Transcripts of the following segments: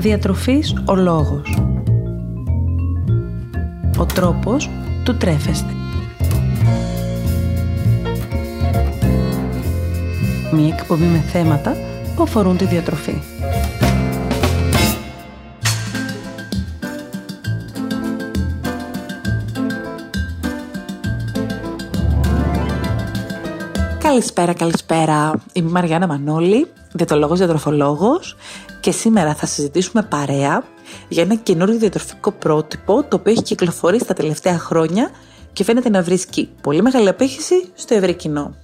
Διατροφής ο λόγος. Ο τρόπος του τρέφεστε. Μία εκπομπή με θέματα που αφορούν τη διατροφή. Καλησπέρα, καλησπέρα. Είμαι η Μαριάννα Μανώλη, διατολόγος διατροφολόγος και σήμερα θα συζητήσουμε παρέα για ένα καινούριο διατροφικό πρότυπο το οποίο έχει κυκλοφορήσει τα τελευταία χρόνια και φαίνεται να βρίσκει πολύ μεγάλη απέχηση στο ευρύ κοινό.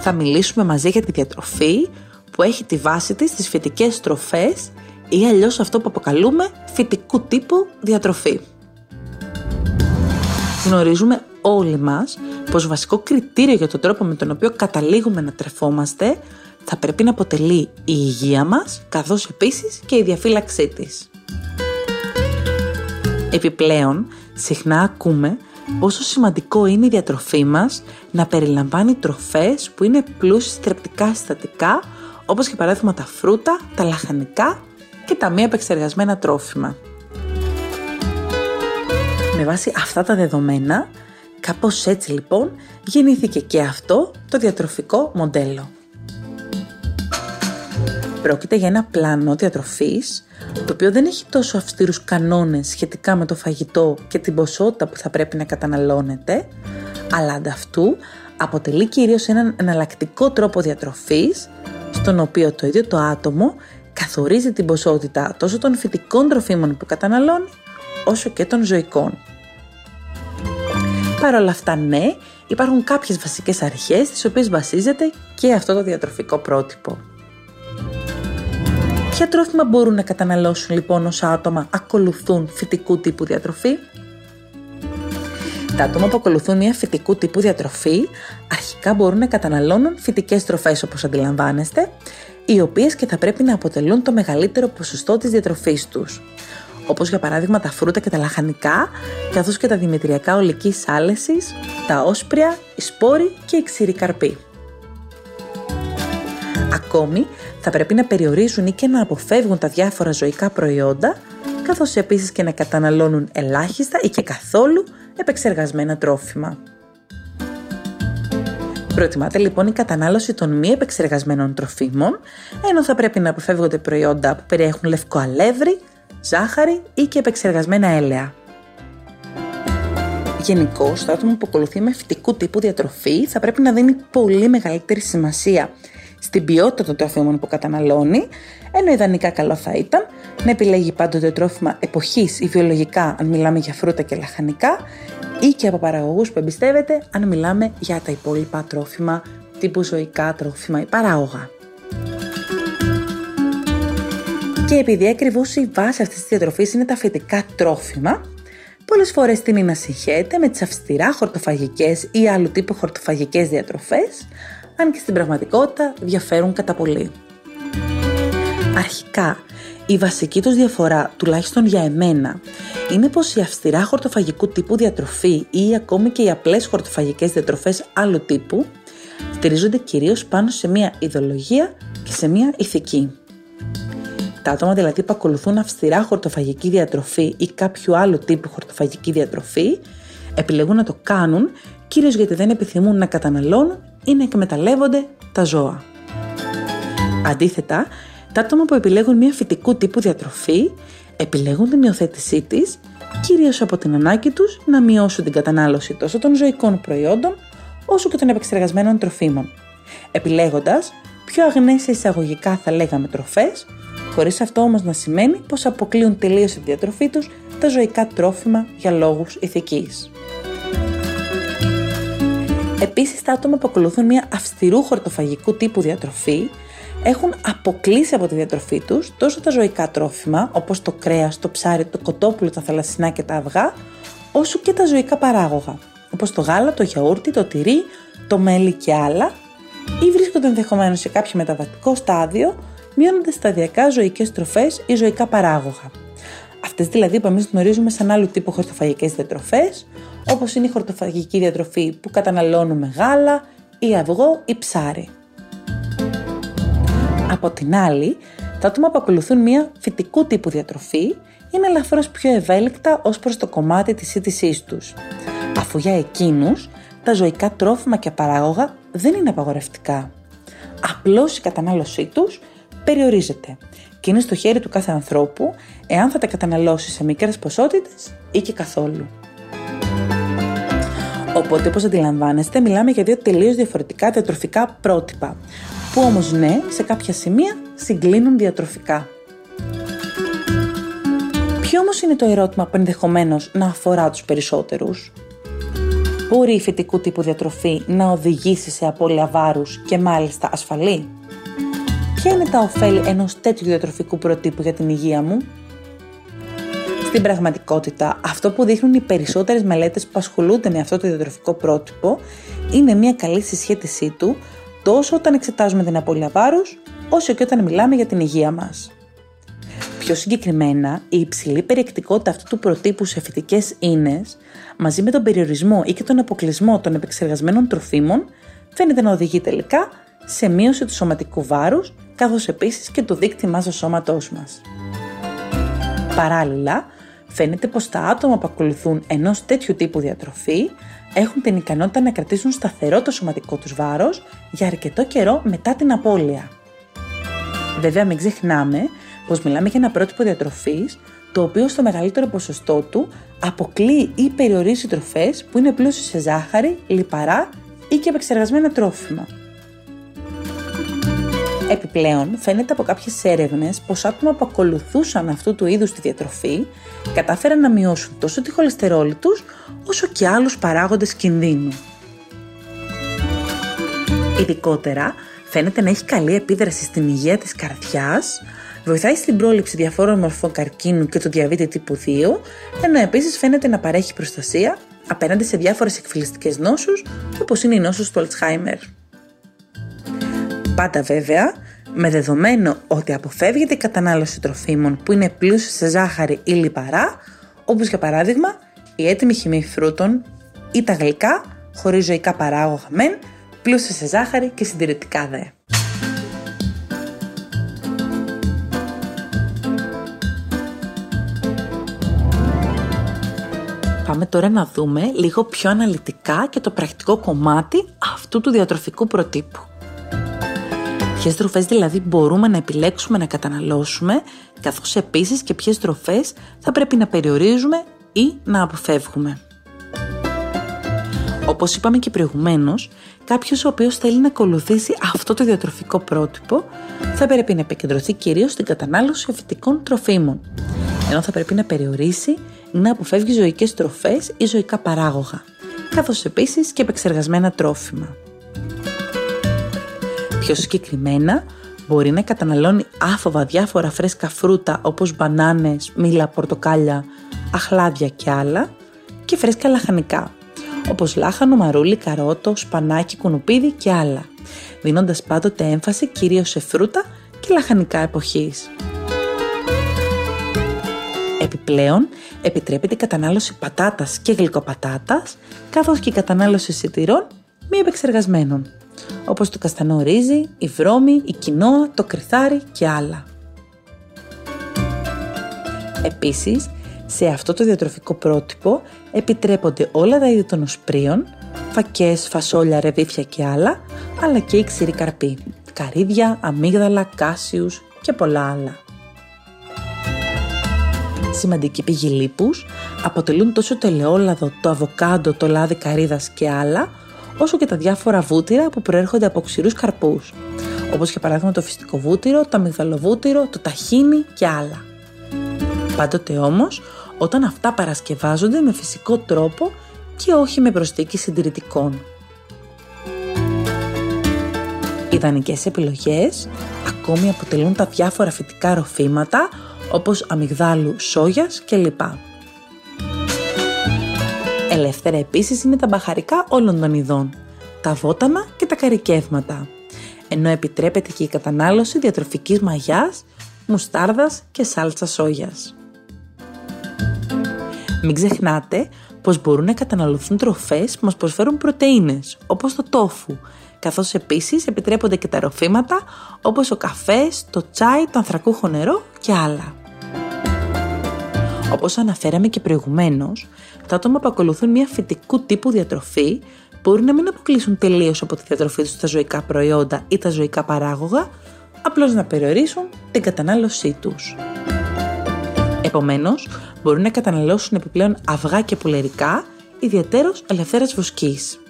Θα μιλήσουμε μαζί για τη διατροφή που έχει τη βάση της στις φυτικές τροφές ή αλλιώς αυτό που αποκαλούμε φυτικού τύπου διατροφή. Γνωρίζουμε όλοι μας πως βασικό κριτήριο για τον τρόπο με τον οποίο καταλήγουμε να τρεφόμαστε θα πρέπει να αποτελεί η υγεία μας, καθώς επίσης και η διαφύλαξή της. Επιπλέον, συχνά ακούμε πόσο σημαντικό είναι η διατροφή μας να περιλαμβάνει τροφές που είναι πλούσιες θρεπτικά συστατικά, όπως για παράδειγμα τα φρούτα, τα λαχανικά και τα μη επεξεργασμένα τρόφιμα. Με βάση αυτά τα δεδομένα, κάπως έτσι λοιπόν γεννήθηκε και αυτό το διατροφικό μοντέλο. Πρόκειται για ένα πλάνο διατροφής, το οποίο δεν έχει τόσο αυστηρούς κανόνες σχετικά με το φαγητό και την ποσότητα που θα πρέπει να καταναλώνεται, αλλά ανταυτού αποτελεί κυρίως έναν εναλλακτικό τρόπο διατροφής, στον οποίο το ίδιο το άτομο καθορίζει την ποσότητα τόσο των φυτικών τροφίμων που καταναλώνει, όσο και των ζωικών. Παρ' όλα αυτά, ναι, υπάρχουν κάποιες βασικές αρχές στις οποίες βασίζεται και αυτό το διατροφικό πρότυπο. Ποια τρόφιμα μπορούν να καταναλώσουν λοιπόν όσα άτομα ακολουθούν φυτικού τύπου διατροφή; Τα άτομα που ακολουθούν μια φυτικού τύπου διατροφή αρχικά μπορούν να καταναλώνουν φυτικές τροφές όπως αντιλαμβάνεστε, οι οποίες και θα πρέπει να αποτελούν το μεγαλύτερο ποσοστό της διατροφής τους όπως για παράδειγμα τα φρούτα και τα λαχανικά, καθώς και τα δημητριακά ολικής άλεσης, τα όσπρια, οι σπόροι και οι ξηροί καρποί. Ακόμη, θα πρέπει να περιορίζουν ή και να αποφεύγουν τα διάφορα ζωικά προϊόντα, καθώς επίσης και να καταναλώνουν ελάχιστα ή και καθόλου επεξεργασμένα τρόφιμα. Προτιμάται λοιπόν η κατανάλωση των μη επεξεργασμένων τροφίμων, ενώ θα πρέπει να αποφεύγονται προϊόντα που περιέχουν λευκό αλεύρι, ζάχαρη ή και επεξεργασμένα έλαια. Γενικώ, το άτομο που ακολουθεί με φυτικού τύπου διατροφή θα πρέπει να δίνει πολύ μεγαλύτερη σημασία στην ποιότητα των τροφίμων που καταναλώνει, ενώ ιδανικά καλό θα ήταν να επιλέγει πάντοτε τρόφιμα εποχής ή βιολογικά, αν μιλάμε για φρούτα και λαχανικά, ή και από παραγωγούς που εμπιστεύεται, αν μιλάμε για τα υπόλοιπα τρόφιμα τύπου ζωικά τρόφιμα ή παράγωγα. Και επειδή ακριβώς η βάση αυτής της διατροφής είναι τα φυτικά τρόφιμα, πολλές φορές τίνει να συγχαίεται με τις αυστηρά χορτοφαγικές ή άλλου τύπου χορτοφαγικές διατροφές, αν και στην πραγματικότητα διαφέρουν κατά πολύ. Αρχικά, η βασική τους διαφορά, τουλάχιστον για εμένα, είναι πως η αυστηρά χορτοφαγικού τύπου διατροφή ή ακόμη και οι απλές χορτοφαγικές διατροφές άλλου τύπου στηρίζονται κυρίως πάνω σε μια ιδεολογία και σε μια ηθική. Τα άτομα δηλαδή που ακολουθούν αυστηρά χορτοφαγική διατροφή ή κάποιο άλλο τύπου χορτοφαγική διατροφή επιλέγουν να το κάνουν κυρίως γιατί δεν επιθυμούν να καταναλώνουν ή να εκμεταλλεύονται τα ζώα. Αντίθετα, τα άτομα που επιλέγουν μια φυτικού τύπου διατροφή επιλέγουν την υιοθέτησή της κυρίως από την ανάγκη τους να μειώσουν την κατανάλωση τόσο των ζωικών προϊόντων όσο και των επεξεργασμένων τροφίμων, επιλέγοντας πιο αγνές εισαγωγικά θα λέγαμε τροφές χωρίς αυτό όμως να σημαίνει πως αποκλείουν τελείως τη διατροφή τους τα ζωικά τρόφιμα για λόγους ηθικής. Επίσης, τα άτομα που ακολουθούν μια αυστηρού χορτοφαγικού τύπου διατροφή έχουν αποκλείσει από τη διατροφή τους τόσο τα ζωικά τρόφιμα, όπως το κρέας, το ψάρι, το κοτόπουλο, τα θαλασσινά και τα αυγά, όσο και τα ζωικά παράγωγα, όπως το γάλα, το γιαούρτι, το τυρί, το μέλι και άλλα, ή βρίσκονται ενδεχομένως σε κάποιο μεταβατικό στάδιο μειώνονται σταδιακά ζωικές τροφές ή ζωικά παράγωγα. Αυτέ δηλαδή που εμείς γνωρίζουμε σαν άλλου τύπου χορτοφαγικές διατροφές, όπως είναι η χορτοφαγική διατροφή που καταναλώνουμε γάλα ή αυγό ή ψάρι. Από την άλλη, Τα άτομα που ακολουθούν μια φυτικού τύπου διατροφή είναι ελαφρώς πιο ευέλικτα ως προς το κομμάτι της σύντησής τους, αφού για εκείνους τα ζωικά τρόφιμα και παράγωγα δεν είναι απαγορευτικά. Απλώς η κατανάλωσή τους περιορίζεται και είναι στο χέρι του κάθε ανθρώπου εάν θα τα καταναλώσει σε μικρές ποσότητες ή και καθόλου. Οπότε, όπως αντιλαμβάνεστε, μιλάμε για δύο τελείως διαφορετικά διατροφικά πρότυπα, που όμως ναι, σε κάποια σημεία συγκλίνουν διατροφικά. Ποιο όμως είναι το ερώτημα που ενδεχομένως να αφορά τους περισσότερους; Μπορεί η φυτικού τύπου διατροφή να οδηγήσει σε απώλεια βάρους και μάλιστα ασφαλή; Ποια είναι τα ωφέλη ενός τέτοιου διατροφικού προτύπου για την υγεία μου; Στην πραγματικότητα, αυτό που δείχνουν οι περισσότερες μελέτες που ασχολούνται με αυτό το διατροφικό πρότυπο είναι μια καλή συσχέτισή του τόσο όταν εξετάζουμε την απώλεια βάρους, όσο και όταν μιλάμε για την υγεία μας. Πιο συγκεκριμένα, η υψηλή περιεκτικότητα αυτού του προτύπου σε φυτικές ίνες, μαζί με τον περιορισμό ή και τον αποκλεισμό των επεξεργασμένων τροφίμων, φαίνεται να οδηγεί τελικά σε μείωση του σωματικού βάρους, καθώς επίσης και του δείκτη μάζας σώματός μας. Παράλληλα, φαίνεται πως τα άτομα που ακολουθούν ενός τέτοιου τύπου διατροφή έχουν την ικανότητα να κρατήσουν σταθερό το σωματικό τους βάρος για αρκετό καιρό μετά την απώλεια. Βέβαια μην ξεχνάμε πως μιλάμε για ένα πρότυπο διατροφής το οποίο στο μεγαλύτερο ποσοστό του αποκλείει ή περιορίζει τροφές που είναι πλούσιες σε ζάχαρη, λιπαρά ή και επεξεργασμένα τρόφιμα. Επιπλέον, φαίνεται από κάποιες έρευνες πως άτομα που ακολουθούσαν αυτού του είδους τη διατροφή κατάφεραν να μειώσουν τόσο τη χολυστερόλη τους όσο και άλλους παράγοντες κινδύνου. Ειδικότερα, φαίνεται να έχει καλή επίδραση στην υγεία της καρδιάς, βοηθάει στην πρόληψη διαφόρων μορφών καρκίνου και του διαβήτη τύπου 2, ενώ επίσης φαίνεται να παρέχει προστασία απέναντι σε διάφορες εκφυλιστικές νόσους, όπως είναι η νόσος του Αλτσχάιμερ. Πάντα βέβαια με δεδομένο ότι αποφεύγεται η κατανάλωση τροφίμων που είναι πλούσιοι σε ζάχαρη ή λιπαρά, όπως για παράδειγμα η έτοιμη χυμή φρούτων ή τα γλυκά χωρίς ζωικά παράγωγα μεν, πλούσια σε ζάχαρη και συντηρητικά δε. Πάμε τώρα να δούμε λίγο πιο αναλυτικά και το πρακτικό κομμάτι αυτού του διατροφικού προτύπου. Ποιες τροφές δηλαδή μπορούμε να επιλέξουμε να καταναλώσουμε, καθώς επίσης και ποιες τροφές θα πρέπει να περιορίζουμε ή να αποφεύγουμε. Όπως είπαμε και προηγουμένως, κάποιος ο οποίος θέλει να ακολουθήσει αυτό το διατροφικό πρότυπο θα πρέπει να επικεντρωθεί κυρίως στην κατανάλωση φυτικών τροφίμων, ενώ θα πρέπει να περιορίσει ή να αποφεύγει ζωικές τροφές ή ζωικά παράγωγα, καθώς επίσης και επεξεργασμένα τρόφιμα. Πιο συγκεκριμένα, μπορεί να καταναλώνει άφοβα διάφορα φρέσκα φρούτα όπως μπανάνες, μήλα, πορτοκάλια, αχλάδια και άλλα και φρέσκα λαχανικά όπως λάχανο, μαρούλι, καρότο, σπανάκι, κουνουπίδι και άλλα, δίνοντας πάντοτε έμφαση κυρίως σε φρούτα και λαχανικά εποχής. Επιπλέον, επιτρέπεται η κατανάλωση πατάτας και γλυκοπατάτας, καθώς και η κατανάλωση σιτηρών μη επεξεργασμένων όπως το καστανό ρύζι, η βρώμη, η κοινόα, το κρυθάρι και άλλα. Επίσης, σε αυτό το διατροφικό πρότυπο επιτρέπονται όλα τα είδη των οσπρίων, φακές, φασόλια, ρεβίθια και άλλα, αλλά και η ξηρή καρπή, καρύδια, αμύγδαλα, κάσιους και πολλά άλλα. Σημαντική πηγή λίπους αποτελούν τόσο το ελαιόλαδο, το αβοκάντο, το λάδι καρύδας και άλλα, όσο και τα διάφορα βούτυρα που προέρχονται από ξηρούς καρπούς, όπως για παράδειγμα το φυστικό βούτυρο, το αμυγδαλοβούτυρο, το ταχίνι και άλλα. Πάντοτε όμως, όταν αυτά παρασκευάζονται με φυσικό τρόπο και όχι με προσθήκη συντηρητικών. Ιδανικές επιλογές ακόμη αποτελούν τα διάφορα φυτικά ροφήματα όπως αμυγδάλου σόγιας κλπ. Ελεύθερα επίσης είναι τα μπαχαρικά όλων των ειδών, τα βότανα και τα καρικεύματα, ενώ επιτρέπεται και η κατανάλωση διατροφικής μαγιάς, μουστάρδας και σάλτσας σόγιας. Μην ξεχνάτε πως μπορούν να καταναλωθούν τροφές που μας προσφέρουν πρωτεΐνες, όπως το τόφου, καθώς επίσης επιτρέπονται και τα ροφήματα όπως ο καφές, το τσάι, το ανθρακούχο νερό και άλλα. Όπως αναφέραμε και προηγουμένως, τα άτομα που ακολουθούν μια φυτικού τύπου διατροφή μπορούν να μην αποκλείσουν τελείως από τη διατροφή τους τα ζωικά προϊόντα ή τα ζωικά παράγωγα, απλώς να περιορίσουν την κατανάλωσή τους. Επομένως, μπορούν να καταναλώσουν επιπλέον αυγά και πουλερικά, ιδιαίτερως ελευθέρας βοσκής.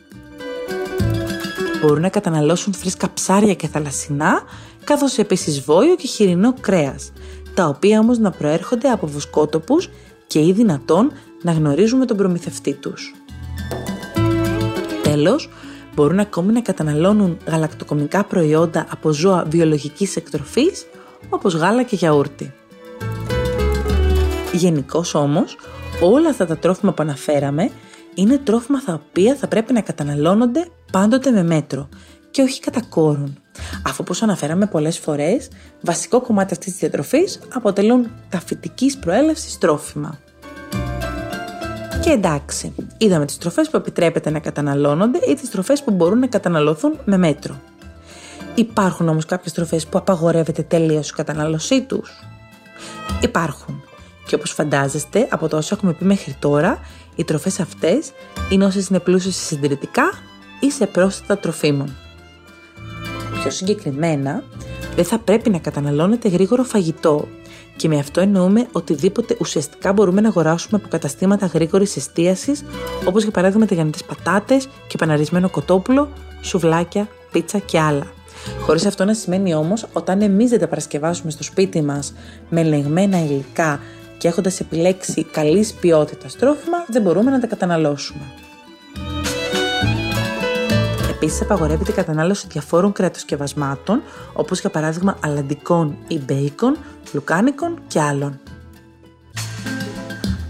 Μπορούν να καταναλώσουν φρέσκα ψάρια και θαλασσινά, καθώς επίσης βόλιο και χοιρινό κρέας, τα οποία όμως να προέρχονται από βοσκότοπους και ή δυνατόν να γνωρίζουμε τον προμηθευτή τους. Τέλος, μπορούν ακόμη να καταναλώνουν γαλακτοκομικά προϊόντα από ζώα βιολογικής εκτροφής, όπως γάλα και γιαούρτι. Γενικώς όμως, όλα αυτά τα τρόφιμα που αναφέραμε είναι τρόφιμα τα οποία θα πρέπει να καταναλώνονται πάντοτε με μέτρο και όχι κατά κόρον. Αφού όπως αναφέραμε πολλές φορές, βασικό κομμάτι αυτής της διατροφής αποτελούν τα φυτικής προέλευσης τρόφιμα. Και εντάξει, είδαμε τις τροφές που επιτρέπεται να καταναλώνονται ή τις τροφές που μπορούν να καταναλωθούν με μέτρο. Υπάρχουν όμως κάποιες τροφές που απαγορεύεται τελείως η κατανάλωσή τους. Υπάρχουν. Και όπως φαντάζεστε, από το όσο έχουμε πει μέχρι τώρα, οι τροφές αυτές είναι όσες είναι πλούσιες σε συντηρητικά ή σε πρόσθετα τροφίμων. Πιο συγκεκριμένα, δεν θα πρέπει να καταναλώνετε γρήγορο φαγητό και με αυτό εννοούμε οτιδήποτε ουσιαστικά μπορούμε να αγοράσουμε από καταστήματα γρήγορης εστίασης, όπως για παράδειγμα τηγανιτέ πατάτες και παναρισμένο κοτόπουλο, σουβλάκια, πίτσα και άλλα. Χωρίς αυτό να σημαίνει όμως όταν εμείς δεν τα παρασκευάσουμε στο σπίτι μας με ελεγμένα υλικά και έχοντας επιλέξει καλής ποιότητας τρόφιμα, δεν μπορούμε να τα καταναλώσουμε. Επίσης, απαγορεύεται η κατανάλωση διαφόρων κρεατοσκευασμάτων, όπως για παράδειγμα αλαντικών ή μπέικον, λουκάνικων και άλλων.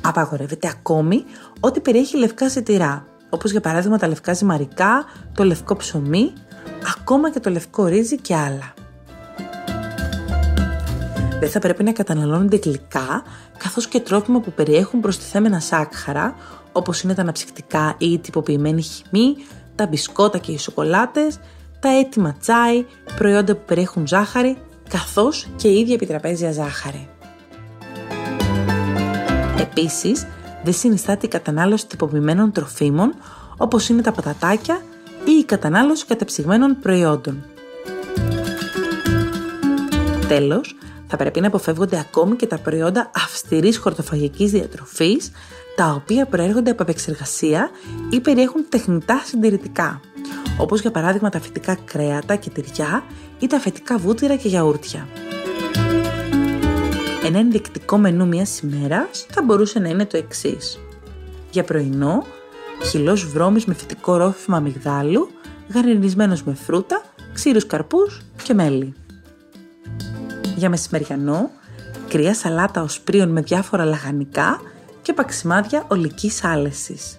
Απαγορεύεται ακόμη ό,τι περιέχει λευκά σιτηρά, όπως για παράδειγμα τα λευκά ζυμαρικά, το λευκό ψωμί, ακόμα και το λευκό ρύζι και άλλα. Δεν θα πρέπει να καταναλώνονται γλυκά, καθώς και τρόφιμα που περιέχουν προστιθέμενα σάκχαρα, όπως είναι τα αναψυκτικά ή η τυποποιημένη χυμή, τα μπισκότα και οι σοκολάτες, τα έτοιμα τσάι, προϊόντα που περιέχουν ζάχαρη, καθώς και η ίδια επιτραπέζια ζάχαρη. Επίσης, δεν συνιστάται η κατανάλωση τυποποιημένων τροφίμων, όπως είναι τα πατατάκια ή η κατανάλωση κατεψυγμένων προϊόντων. Τέλος, θα πρέπει να αποφεύγονται ακόμη και τα προϊόντα αυστηρής χορτοφαγικής διατροφής, τα οποία προέρχονται από επεξεργασία ή περιέχουν τεχνητά συντηρητικά, όπως για παράδειγμα τα φυτικά κρέατα και τυριά ή τα φετικά βούτυρα και γιαούρτια. Ένα ενδεικτικό μενού μιας ημέρας θα μπορούσε να είναι το εξής. Για πρωινό, χυλός βρώμης με φυτικό ρόφημα αμυγδάλου, γαρινισμένος με φρούτα, ξύρους καρπούς και μέλι. Για μεσημεριανό, κρύα σαλάτα οσπρίων με διάφορα λαχανικά και παξιμάδια ολικής άλεσης.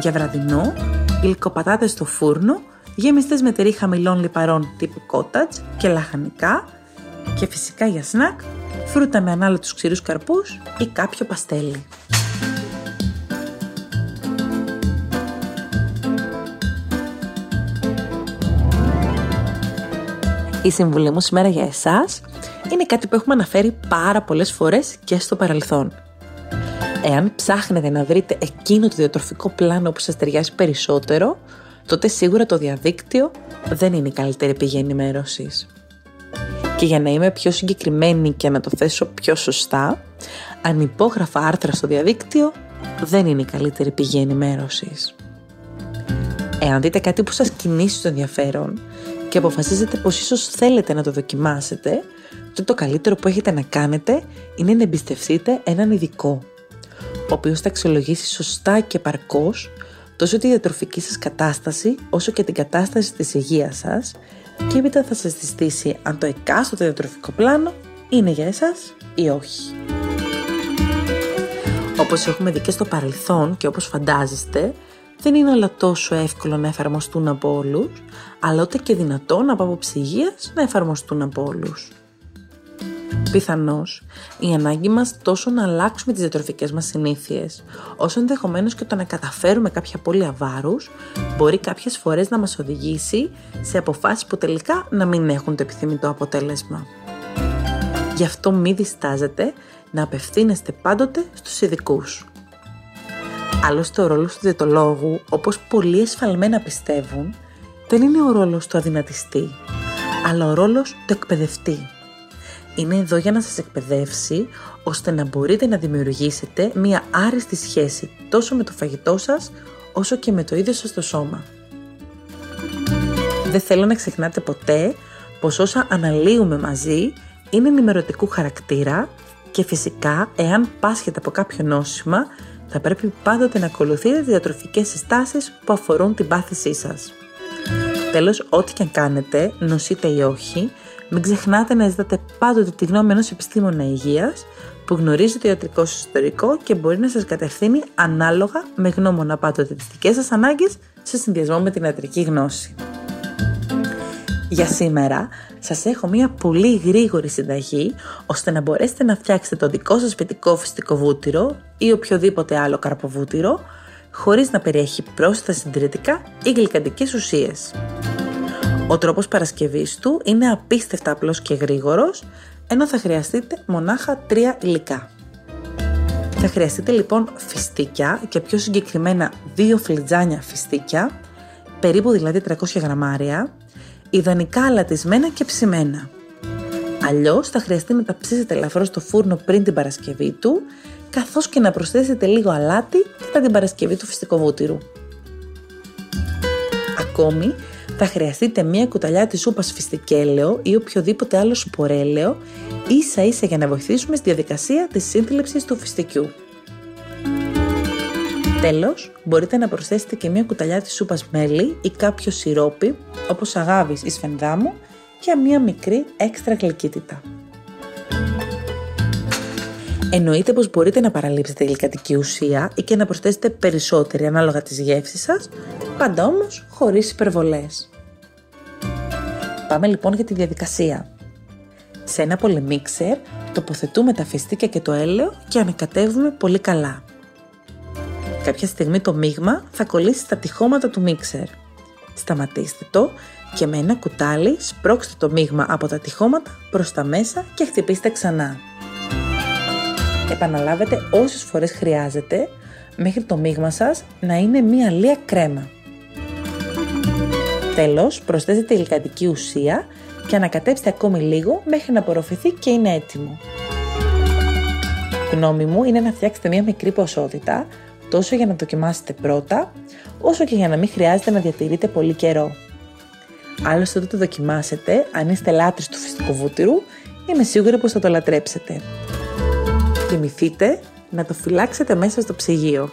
Για βραδινό, γλυκοπατάτες στο φούρνο, γεμιστές με τυρί χαμηλών λιπαρών τύπου cottage και λαχανικά και φυσικά για σνακ, φρούτα με ανάλωτους ξηρούς καρπούς ή κάποιο παστέλι. Η συμβουλή μου σήμερα για εσάς είναι κάτι που έχουμε αναφέρει πάρα πολλές φορές και στο παρελθόν. Εάν ψάχνετε να βρείτε εκείνο το διατροφικό πλάνο που σας ταιριάζει περισσότερο, τότε σίγουρα το διαδίκτυο δεν είναι η καλύτερη πηγή ενημέρωσης. Και για να είμαι πιο συγκεκριμένη και να το θέσω πιο σωστά, ανυπόγραφα άρθρα στο διαδίκτυο δεν είναι η καλύτερη πηγή ενημέρωσης. Εάν δείτε κάτι που σας κινήσει στο ενδιαφέρον και αποφασίζετε πως ίσως θέλετε να το δοκιμάσετε, τότε το καλύτερο που έχετε να κάνετε είναι να εμπιστευτείτε έναν ειδικό ο οποίος θα αξιολογήσει σωστά και παρκώς τόσο τη διατροφική σας κατάσταση όσο και την κατάσταση της υγείας σας και έπειτα θα σας συστήσει αν το εκάστοτε διατροφικό πλάνο είναι για εσάς ή όχι. Όπως έχουμε δει και στο παρελθόν και όπως φαντάζεστε, δεν είναι όλα τόσο εύκολο να εφαρμοστούν από όλους, αλλά ούτε και δυνατόν από άποψη υγείας να εφαρμοστούν από όλους. Πιθανώς, η ανάγκη μας τόσο να αλλάξουμε τις διατροφικές μας συνήθειες, όσο ενδεχομένως και το να καταφέρουμε κάποια απώλεια βάρους, μπορεί κάποιες φορές να μας οδηγήσει σε αποφάσεις που τελικά να μην έχουν το επιθυμητό αποτέλεσμα. Γι' αυτό μη διστάζετε να απευθύνεστε πάντοτε στους ειδικούς. Άλλωστε ο ρόλος του διαιτολόγου, όπως πολλοί εσφαλμένα πιστεύουν, δεν είναι ο ρόλος του αδυνατιστή, αλλά ο ρόλος του εκπαιδευτή. Είναι εδώ για να σας εκπαιδεύσει, ώστε να μπορείτε να δημιουργήσετε μία άριστη σχέση τόσο με το φαγητό σας, όσο και με το ίδιο σας το σώμα. Δεν θέλω να ξεχνάτε ποτέ πως όσα αναλύουμε μαζί είναι ενημερωτικού χαρακτήρα και φυσικά εάν πάσχετε από κάποιο νόσημα θα πρέπει πάντοτε να ακολουθείτε διατροφικές συστάσεις που αφορούν την πάθησή σας. Τέλος, ό,τι και αν κάνετε, νοσείτε ή όχι, μην ξεχνάτε να ζητάτε πάντοτε τη γνώμη ενός επιστήμονα υγείας που γνωρίζει το ιατρικό σας ιστορικό και μπορεί να σας κατευθύνει ανάλογα με γνώμονα πάντοτε τις δικές σας ανάγκες σε συνδυασμό με την ιατρική γνώση. Για σήμερα σας έχω μια πολύ γρήγορη συνταγή ώστε να μπορέσετε να φτιάξετε το δικό σας σπιτικό φυστικό βούτυρο ή οποιοδήποτε άλλο καρποβούτυρο χωρίς να περιέχει πρόσθετα συντηρητικά ή γλυκαντικές ουσίες. Ο τρόπος παρασκευής του είναι απίστευτα απλός και γρήγορος, ενώ θα χρειαστείτε μονάχα τρία υλικά. Θα χρειαστείτε λοιπόν φιστίκια και πιο συγκεκριμένα δύο φλιτζάνια φιστίκια, περίπου δηλαδή 300 γραμμάρια, ιδανικά αλατισμένα και ψημένα. Αλλιώς θα χρειαστεί να τα ψήσετε ελαφρώς στο φούρνο πριν την Παρασκευή του, καθώς και να προσθέσετε λίγο αλάτι κατά την Παρασκευή του φυστικού βούτυρου. Ακόμη, θα χρειαστείτε μία κουταλιά της σούπας φιστικέλαιο ή οποιοδήποτε άλλο σπορέλαιο, ίσα ίσα για να βοηθήσουμε στη διαδικασία της σύνθλιψης του φιστικιού. Τέλος, μπορείτε να προσθέσετε και μία κουταλιά της σούπας μέλι ή κάποιο σιρόπι, όπως αγάβης ή σφενδάμου, για μία μικρή έξτρα γλυκύτητα. Εννοείται πως μπορείτε να παραλείψετε γλυκατική ουσία ή και να προσθέσετε περισσότερη ανάλογα της γεύσης σας, πάντα όμως χωρίς υπερβολές. Πάμε λοιπόν για τη διαδικασία. Σε ένα πολυμίξερ τοποθετούμε τα φιστίκια και το έλαιο και ανακατεύουμε πολύ καλά. Κάποια στιγμή το μείγμα θα κολλήσει στα τυχώματα του μίξερ. Σταματήστε το και με ένα κουτάλι σπρώξτε το μείγμα από τα τυχώματα προς τα μέσα και χτυπήστε ξανά. Επαναλάβετε όσες φορές χρειάζεται μέχρι το μείγμα σας να είναι μία λία κρέμα. Τέλος, προσθέσετε γλυκαντική ουσία και ανακατέψτε ακόμη λίγο μέχρι να απορροφηθεί και είναι έτοιμο. Γνώμη μου είναι να φτιάξετε μία μικρή ποσότητα τόσο για να δοκιμάσετε πρώτα, όσο και για να μην χρειάζεται να διατηρείτε πολύ καιρό. Άλλωστε όταν το δοκιμάσετε, αν είστε λάτρεις του φυσικού βούτυρου, είμαι σίγουρη πως θα το λατρέψετε. Θυμηθείτε να το φυλάξετε μέσα στο ψυγείο.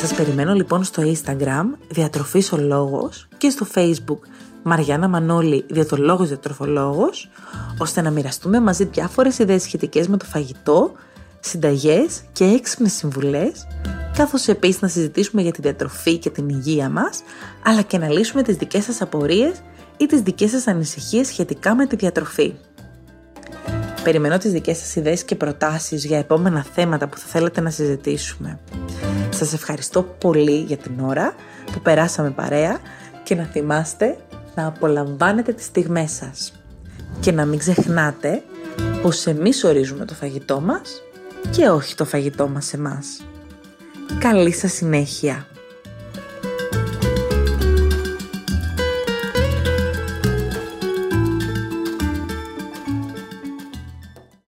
Σας περιμένω λοιπόν στο Instagram Διατροφής ο Λόγος και στο Facebook Μαριάννα Μανώλη Διατολόγος Διατροφολόγος ώστε να μοιραστούμε μαζί διάφορες ιδέες σχετικές με το φαγητό, συνταγές και έξυπνες συμβουλές καθώς επίσης να συζητήσουμε για τη διατροφή και την υγεία μας αλλά και να λύσουμε τις δικές σας απορίες ή τις δικές σας ανησυχίες σχετικά με τη διατροφή. Περιμένω τις δικές σας ιδέες και προτάσεις για επόμενα θέματα που θα θέλετε να συζητήσουμε. Σας ευχαριστώ πολύ για την ώρα που περάσαμε παρέα και να θυμάστε να απολαμβάνετε τις στιγμές σας. Και να μην ξεχνάτε πως εμείς ορίζουμε το φαγητό μας και όχι το φαγητό μας εμάς. Καλή σας συνέχεια!